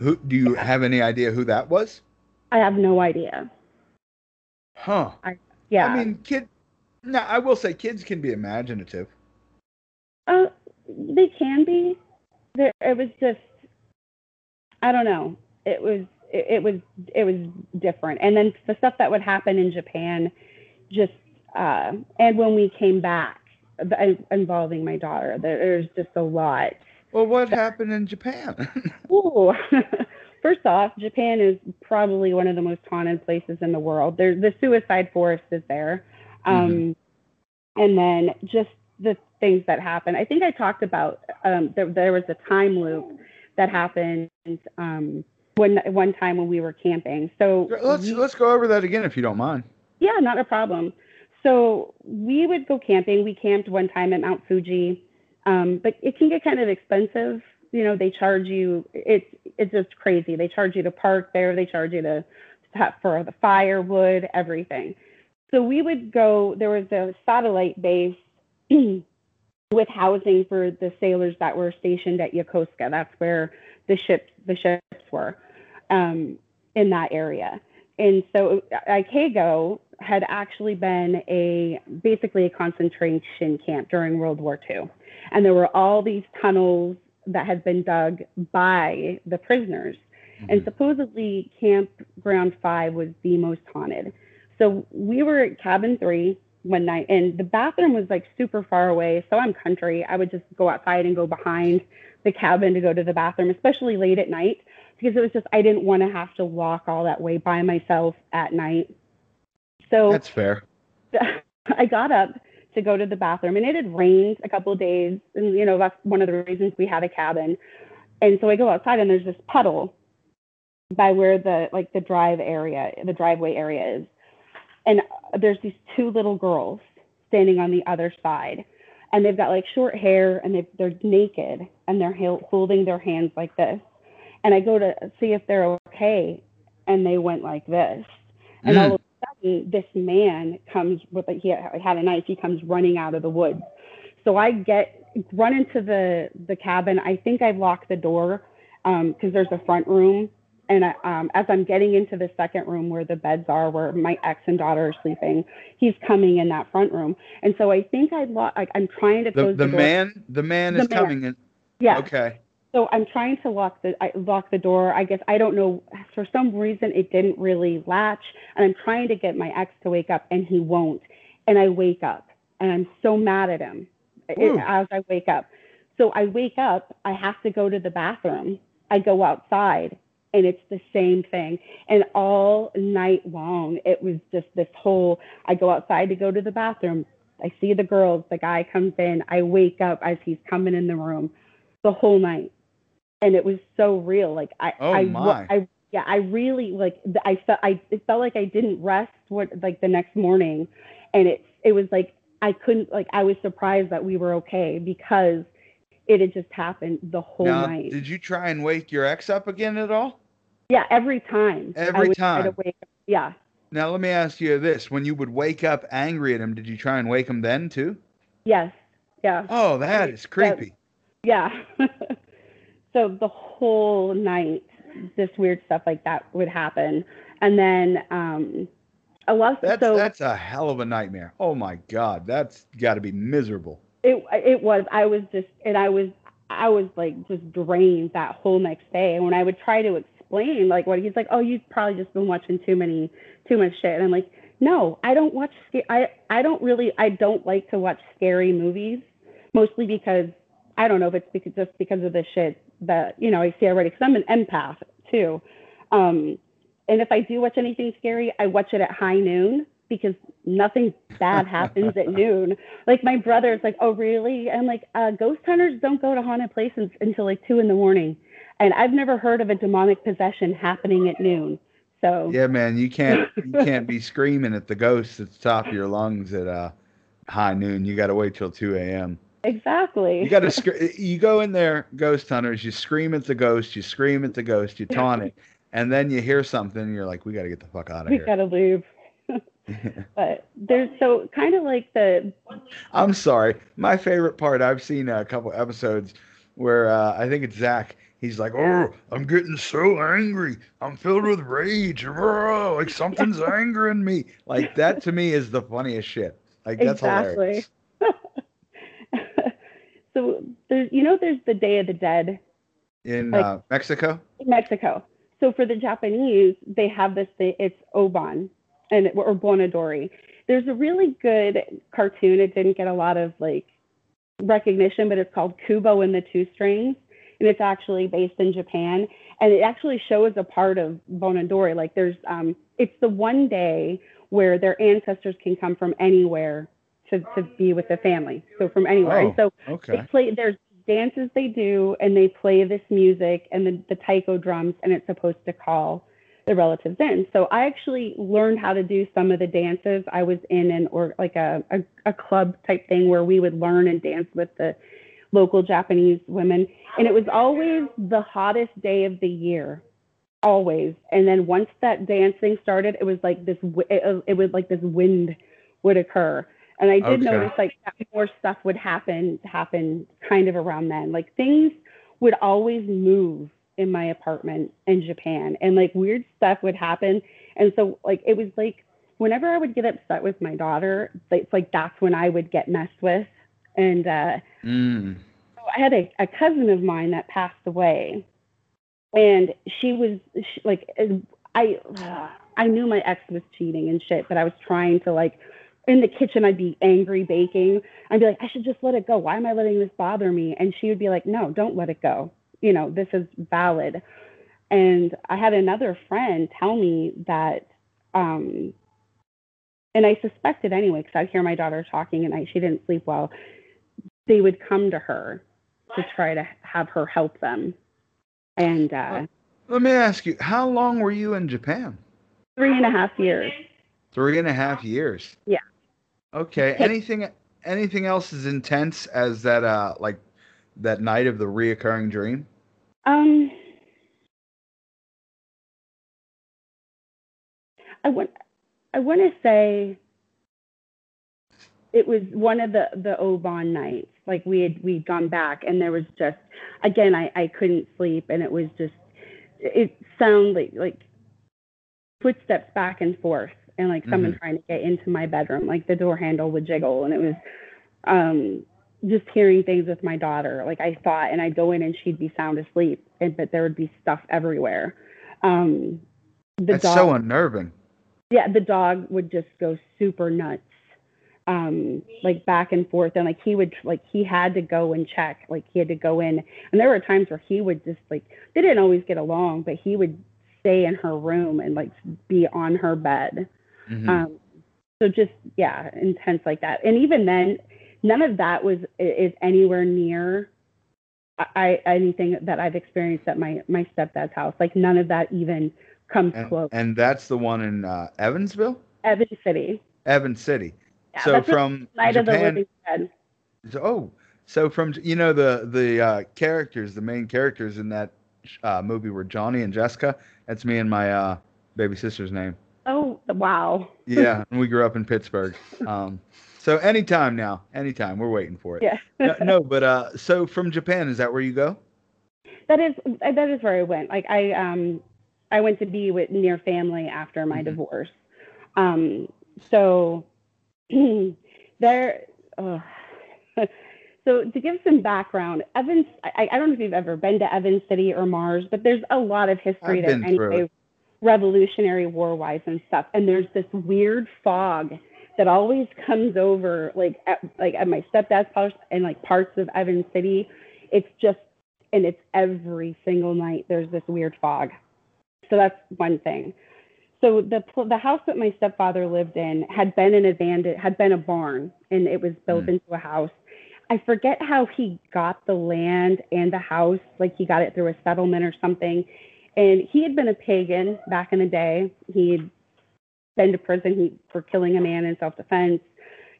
who do you have any idea who that was? I have no idea. Huh. Yeah. I mean, kid. No, I will say kids can be imaginative. Uh, they can be. There, it was just, I don't know. It was, it, it was, it was different. And then the stuff that would happen in Japan, just, uh, and when we came back, uh, involving my daughter, there, there's just a lot Well, what happened in Japan? [LAUGHS] Ooh. [LAUGHS] First off, Japan is probably one of the most haunted places in the world. There's the suicide forest is there. Um, And then just the things that happen. I think I talked about um, there, there was a time loop that happened um, one one time when we were camping. So let's we- let's go over that again if you don't mind. yeah, not a problem. So we would go camping. We camped one time at Mount Fuji, um, but it can get kind of expensive. You know, they charge you. It's it's just crazy. They charge you to park there. They charge you to, to for the firewood, everything. So we would go. There was a satellite base [CLEARS THROAT] with housing for the sailors that were stationed at Yokosuka. That's where the ships the ships were um, in that area. And so Ikego had actually been a basically a concentration camp during World War II. And there were all these tunnels that had been dug by the prisoners. And mm-hmm. supposedly Campground 5 was the most haunted. So we were at cabin 3 one night and the bathroom was like super far away. So I'm country. I would just go outside and go behind the cabin to go to the bathroom, especially late at night because it was just I didn't want to have to walk all that way by myself at night. So That's fair. [LAUGHS] I got up to go to the bathroom and it had rained a couple of days and you know that's one of the reasons we had a cabin. And so I go outside and there's this puddle by where the like the drive area, the driveway area is. And there's these two little girls standing on the other side. And they've got like short hair and they they're naked and they're holding their hands like this. And I go to see if they're okay and they went like this. And Mm. all of this man comes with a, he had a knife. He comes running out of the woods. So I get run into the the cabin. I think I've locked the door because there's a front room. And I, um, as I'm getting into the second room where the beds are, where my ex and daughter are sleeping, he's coming in that front room. And so I think I lo- like I'm trying to The close the door. man the man The is man. coming in. Yeah. Okay. So I'm trying to lock the I lock the door. I guess I don't know for some reason it didn't really latch, and I'm trying to get my ex to wake up, and he won't. And I wake up, and I'm so mad at him it- as I wake up. So I wake up. I have to go to the bathroom. I go outside, and it's the same thing. And all night long, it was just this whole. I go outside to go to the bathroom. I see the girls. The guy comes in. I wake up as he's coming in the room, the whole night and it was so real. Like I, Oh, I, my. I, yeah, I really like. I felt, I it felt like I didn't rest what like the next morning, and it, it was like I couldn't like I was surprised that we were okay because it had just happened the whole now, night. did you try and wake your ex up again at all? yeah, every time. Every would try to time. Yeah, Now let me ask you this: When you would wake up angry at him, did you try and wake him then too? yes, yeah. Oh, that is creepy. Yeah. [LAUGHS] so the whole night, this weird stuff like that would happen, and then um, a lot. That's so that's a hell of a nightmare. Oh my god, that's got to be miserable. it it was. I was just, and I was, I was like just drained that whole next day. And when I would try to explain, like what he's like, oh, you've probably just been watching too many, too much shit. And I'm like, no, I don't watch. I I don't really. I don't like to watch scary movies, mostly because I don't know if it's because just because of the shit that you know I see already. Because I'm an empath too, um, and if I do watch anything scary, I watch it at high noon because nothing bad happens at [LAUGHS] noon. Like my brother's like, oh really? I'm like, uh, ghost hunters don't go to haunted places until like two in the morning, and I've never heard of a demonic possession happening at noon. So Yeah, man, you can't you can't be screaming at the ghosts at the top of your lungs at uh, high noon. You got to wait till two a.m. exactly. You got to sc- you go in there, ghost hunters. You scream at the ghost. You scream at the ghost. You taunt it, and then you hear something. and You're like, we got to get the fuck out of we here. We gotta leave. [LAUGHS] but there's so kind of like the I'm sorry. My favorite part, I've seen a couple episodes where uh, I think it's Zach. He's like, "Oh, I'm getting so angry. I'm filled with rage. Rah, Like something's [LAUGHS] angering me." Like that to me is the funniest shit. Like that's Exactly. hilarious. so there's you know there's the Day of the Dead In Like- uh, Mexico, in Mexico. So for the Japanese, they have this thing. It's Obon, and or Bon Odori. There's a really good cartoon. It didn't get a lot of like recognition, but it's called Kubo and the Two Strings, and it's actually based in Japan, and it actually shows a part of Bon Odori. Like there's, um, it's the one day where their ancestors can come from anywhere to, to be with the family. So from anywhere, and so Okay. play. There's dances they do, and they play this music and the, the taiko drums, and it's supposed to call the relatives in. So I actually learned how to do some of the dances. I was in an or like a, a, a club type thing where we would learn and dance with the local Japanese women, and it was always the hottest day of the year, always. And then once that dancing started, it was like this. It, it was like this wind would occur. And I did Okay. notice like that more stuff would happen happen kind of around then. Like things would always move in my apartment in Japan and like weird stuff would happen. And so like it was like whenever I would get upset with my daughter, it's like that's when I would get messed with. And uh Mm. so I had a, a cousin of mine that passed away, and she was she, like, I I knew my ex was cheating and shit, but I was trying to like in the kitchen I'd be angry baking. I'd be like, I should just let it go. Why am I letting this bother me? And she would be like, No, don't let it go. You know, this is valid. And I had another friend tell me that, um, and I suspected anyway, because I'd hear my daughter talking at night. She didn't sleep well they would come to her to try to have her help them. And uh, Let me ask you, how long were you in Japan? three and a half years. Three and a half years. Yeah. Okay. [LAUGHS] Anything anything else as intense as that uh like that night of the reoccurring dream? Um, I want I want to say it was one of the the Obon nights. Like we had we'd gone back, and there was just again I I couldn't sleep, and it was just it sounded like like footsteps back and forth, and like someone trying to get into my bedroom. Like the door handle would jiggle, and it was um just hearing things with my daughter. Like I thought, and I'd go in and she'd be sound asleep, and but there would be stuff everywhere. Um, the That's dog, so unnerving. yeah, the dog would just go super nuts, um, like back and forth, and like he would like he had to go and check, like he had to go in, and there were times where he would just like they didn't always get along, but he would stay in her room and like be on her bed. Mhm. Um, so just yeah, intense like that. And even then, none of that was is anywhere near I, anything that I've experienced at my my stepdad's house. Like none of that even comes and, close. and that's the one in uh, Evansville, Evan City. Evans City. Yeah, so from Night of the Japan, Living Dead. oh, so from you know the the uh, characters, the main characters in that uh, movie were Johnny and Jessica. That's me and my uh, baby sister's name. Oh wow. Yeah, and we grew up in Pittsburgh. Um, so anytime now, anytime we're waiting for it. Yeah. no, no, but uh, so from Japan, is that where you go? that is that is where I went. Like I um I went to be with near family after my Mhm. divorce. Um so [CLEARS THROAT] there uh, [LAUGHS] so to give some background, Evans I, I don't know if you've ever been to Evans City or Mars, but there's a lot of history I've there been through anyway, Revolutionary War wise and stuff. And there's this weird fog that always comes over like at like at my stepdad's house and like parts of Evans City. It's just and it's every single night there's this weird fog. So that's one thing. So the the house that my stepfather lived in had been an abandoned had been a barn and it was built Hmm. into a house. I forget how he got the land and the house, like he got it through a settlement or something. And he had been a pagan back in the day. He'd been to prison he, for killing a man in self-defense.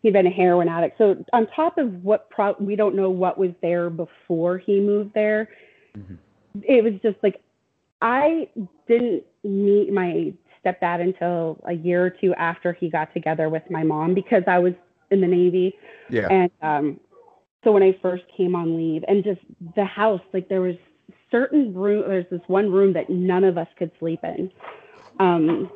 He'd been a heroin addict. So on top of what pro- we don't know what was there before he moved there, Mhm. it was just like I didn't meet my stepdad until a year or two after he got together with my mom because I was in the Navy. Yeah. And um, so when I first came on leave, and just the house, like there was certain room, there's this one room that none of us could sleep in. Um,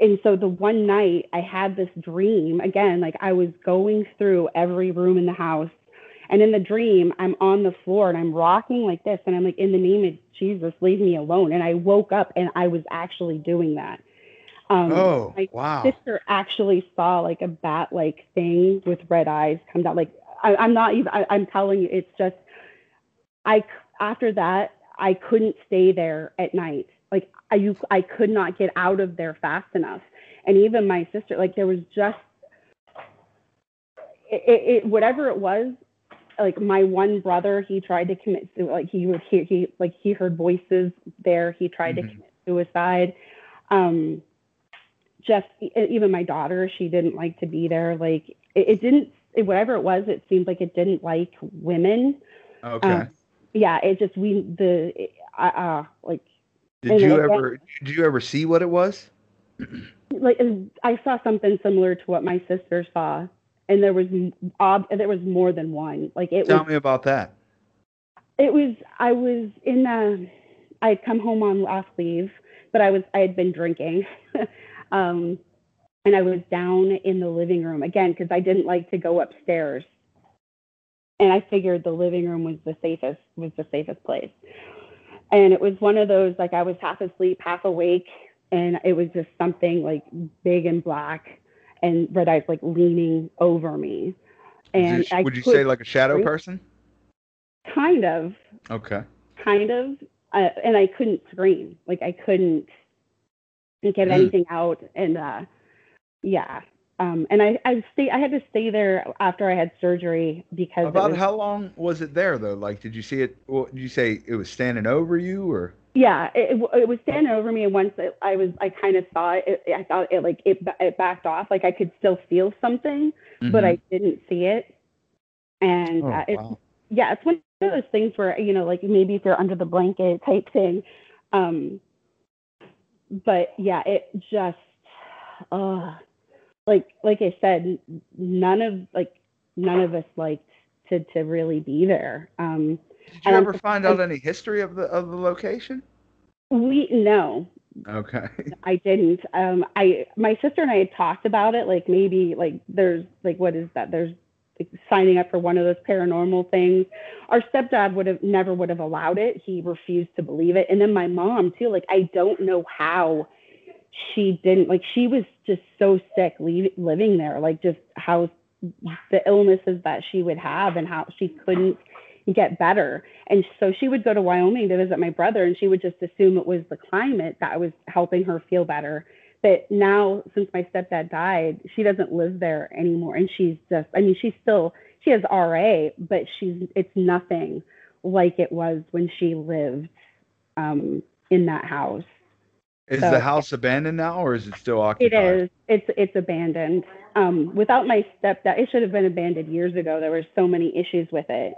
and so the one night I had this dream again, like I was going through every room in the house. And in the dream, I'm on the floor and I'm rocking like this. And I'm like, in the name of Jesus, leave me alone. And I woke up and I was actually doing that. Um, oh, my wow. sister actually saw like a bat like thing with red eyes come down. Like I, I'm not even. I, I'm telling you, it's just. I, after that, I couldn't stay there at night. Like I, you, I could not get out of there fast enough. And even my sister, like there was just, it, it, it whatever it was. Like my one brother, he tried to commit. su- Like he would hear, he like he heard voices there. He tried Mhm. to commit suicide. Um, just even my daughter, she didn't like to be there. Like it, it didn't. It, whatever it was, it seemed like it didn't like women. Okay. Um, yeah, it just we the uh, uh like did you ever did you ever see what it was? [CLEARS THROAT] like I saw something similar to what my sister saw, and there was ob- there was more than one. Like it Tell was me about that. it was I was in uh I had come home on last leave, but I was I had been drinking. [LAUGHS] um and I was down in the living room again because I didn't like to go upstairs. And I figured the living room was the safest was the safest place. And it was one of those like I was half asleep, half awake, and it was just something like big and black and red eyes like leaning over me. And Would you, I would you say like a shadow scream. person? kind of Okay. kind of uh, and i couldn't scream like i couldn't get Mm. anything out and uh yeah um and i i stay i had to stay there after i had surgery because About was- how long was it there though? Like, did you see it? What, did you say it was standing over you, or yeah it, it, it was standing over me and once it, i was i kind of saw it, it i thought it like it, it backed off like i could still feel something but Mhm. i didn't see it and Oh, uh, it's wow. yeah, it's one of those things where you know, like maybe if you're under the blanket type thing. Um, but yeah, it just, uh, like like I said, none of like none of us liked to to really be there. Um, Did you and I'm ever find out any history of the of the location? we no, Okay. [LAUGHS] I didn't. Um, I my sister and I had talked about it. Like maybe like there's like what is that? There's like, signing up for one of those paranormal things. Our stepdad would have never would have allowed it. He refused to believe it. And then my mom too. Like I don't know how she didn't. Like she was just so sick le- living there. Like just how the illnesses that she would have and how she couldn't get better. And so she would go to Wyoming to visit my brother, and she would just assume it was the climate that was helping her feel better. But now, since my stepdad died, she doesn't live there anymore, and she's just, I mean, she's still, she has RA, but she's, it's nothing like it was when she lived um, in that house. Is So- the house abandoned now, or is it still It occupied? is. It's it's abandoned. Um, without my stepdad, it should have been abandoned years ago. There were so many issues with it.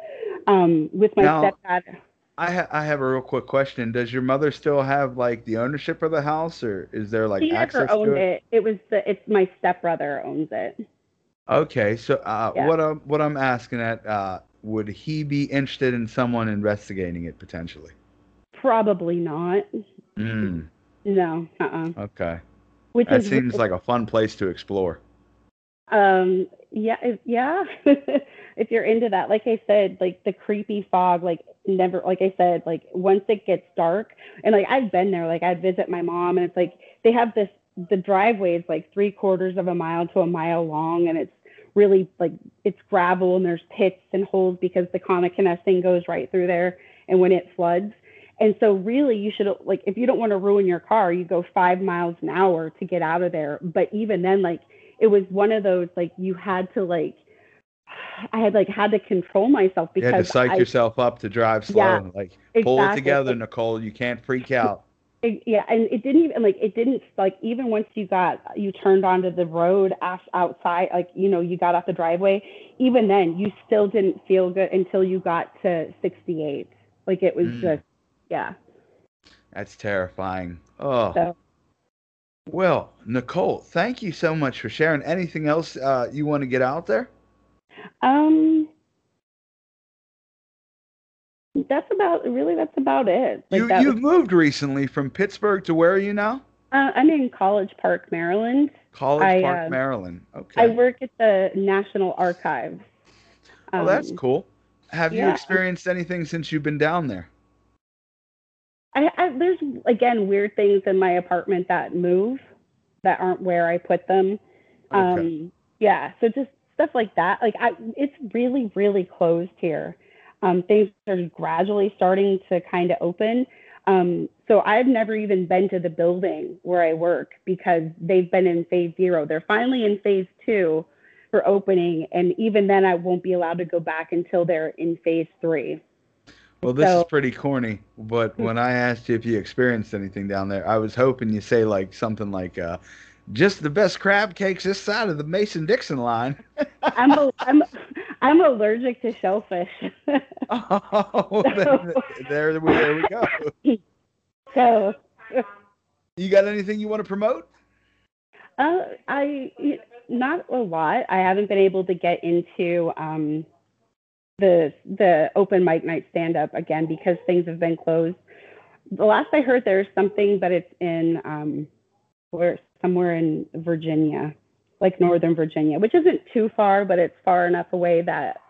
Um, with my Now- stepdad, I ha- I have a real quick question. Does your mother still have like the ownership of the house, or is there like he access never owned to it? it. It was the it's my stepbrother owns it. Okay, so uh, Yeah. what I'm what I'm asking at, uh, would he be interested in someone investigating it potentially? Probably not. Mm, No. Uh. uh okay, Which that is seems like a fun place to explore. um yeah if, yeah [LAUGHS] if you're into that like i said like the creepy fog like never like i said like once it gets dark and like i've been there like i'd visit my mom and it's like they have this the driveway is like three quarters of a mile to a mile long and it's really like it's gravel and there's pits and holes because the Connoquenessing goes right through there and when it floods and so really you should like if you don't want to ruin your car you go five miles an hour to get out of there but even then like it was one of those like you had to like I had like had to control myself because You had to psych I, yourself up to drive slow. Yeah, like pull it together, Nicole. You can't freak out. It- yeah, and it didn't even like it didn't like even once you got you turned onto the road outside, like you know you got off the driveway. Even then, you still didn't feel good until you got to 68. Like it was Mm. just yeah. That's terrifying. Oh. So Well, Nicole, thank you so much for sharing. Anything else uh, you want to get out there? um, that's about really that's about it. Like you that you've was- moved recently from Pittsburgh to where are you now? uh, I'm in College Park, Maryland. College I, Park, uh, Maryland. Okay. I work at the National Archives. oh, that's Um, cool. Have you experienced anything since you've been down there? I, I there's again weird things in my apartment that move that aren't where I put them. Okay. Um, yeah, so just stuff like that. Like I, it's really, really closed here. Um, things are gradually starting to kind of open. Um, so I've never even been to the building where I work because they've been in phase zero. They're finally in phase two for opening, and even then, I won't be allowed to go back until they're in phase three. Well, this So- is pretty corny, but when I asked you if you experienced anything down there, I was hoping you say like something like, uh, "Just the best crab cakes this side of the Mason Dixon line." [LAUGHS] I'm a, I'm I'm allergic to shellfish. [LAUGHS] [LAUGHS] oh, then- there, we, there we go. so You got anything you want to promote? Uh, I not a lot. I haven't been able to get into um, the the open mic night stand up again because things have been closed. The last I heard, there's something, but it's in um, where somewhere in Virginia, like Northern Virginia, which isn't too far, but it's far enough away that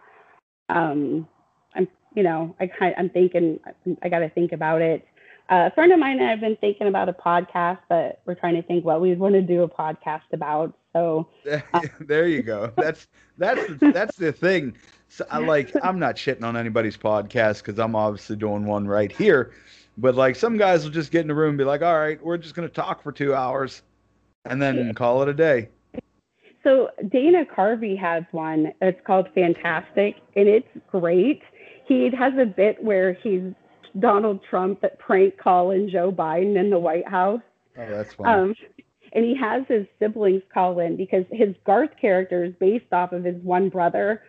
um, I'm, you know, I kind I'm thinking I got to think about it. Uh, a friend of mine and I have been thinking about a podcast, but we're trying to think what we'd want to do a podcast about. So [LAUGHS] there you go. That's that's the, that's the thing. So I like I'm not shitting on anybody's podcast because I'm obviously doing one right here. But like some guys will just get in the room and be like, "All right, we're just gonna talk for two hours," and then call it a day. So Dana Carvey has one. It's called Fantastic, and it's great. He has a bit where he's Donald Trump that prank calling Joe Biden in the White House. Oh, that's funny. Um, and he has his siblings call in because his Garth character is based off of his one brother.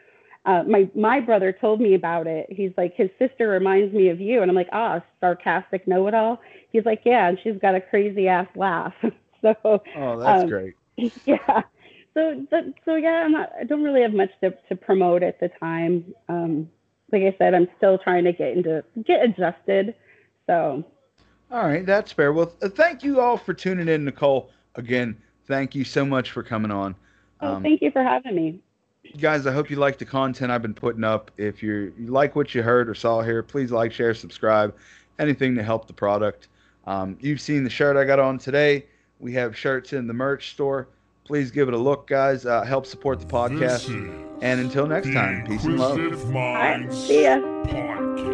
Uh, my my brother told me about it. He's like, his sister reminds me of you, and I'm like, ah, sarcastic know-it-all. He's like, yeah, and she's got a crazy ass laugh. [LAUGHS] so oh, that's um, great. [LAUGHS] yeah. So, so yeah, I'm not, I don't really have much to, to promote at the time. Um, like I said, I'm still trying to get into get adjusted. So, All right, that's fair. Well, thank you all for tuning in, Nicole. Again, thank you so much for coming on. oh, Um, thank you for having me. Guys, I hope you like the content I've been putting up. If you're, you like what you heard or saw here, please like, share, subscribe. Anything to help the product. Um, you've seen the shirt I got on today. We have shirts in the merch store. Please give it a look, guys. Uh, help support the podcast. And until next time, peace and love. Inquisitive All right, see ya. Podcast.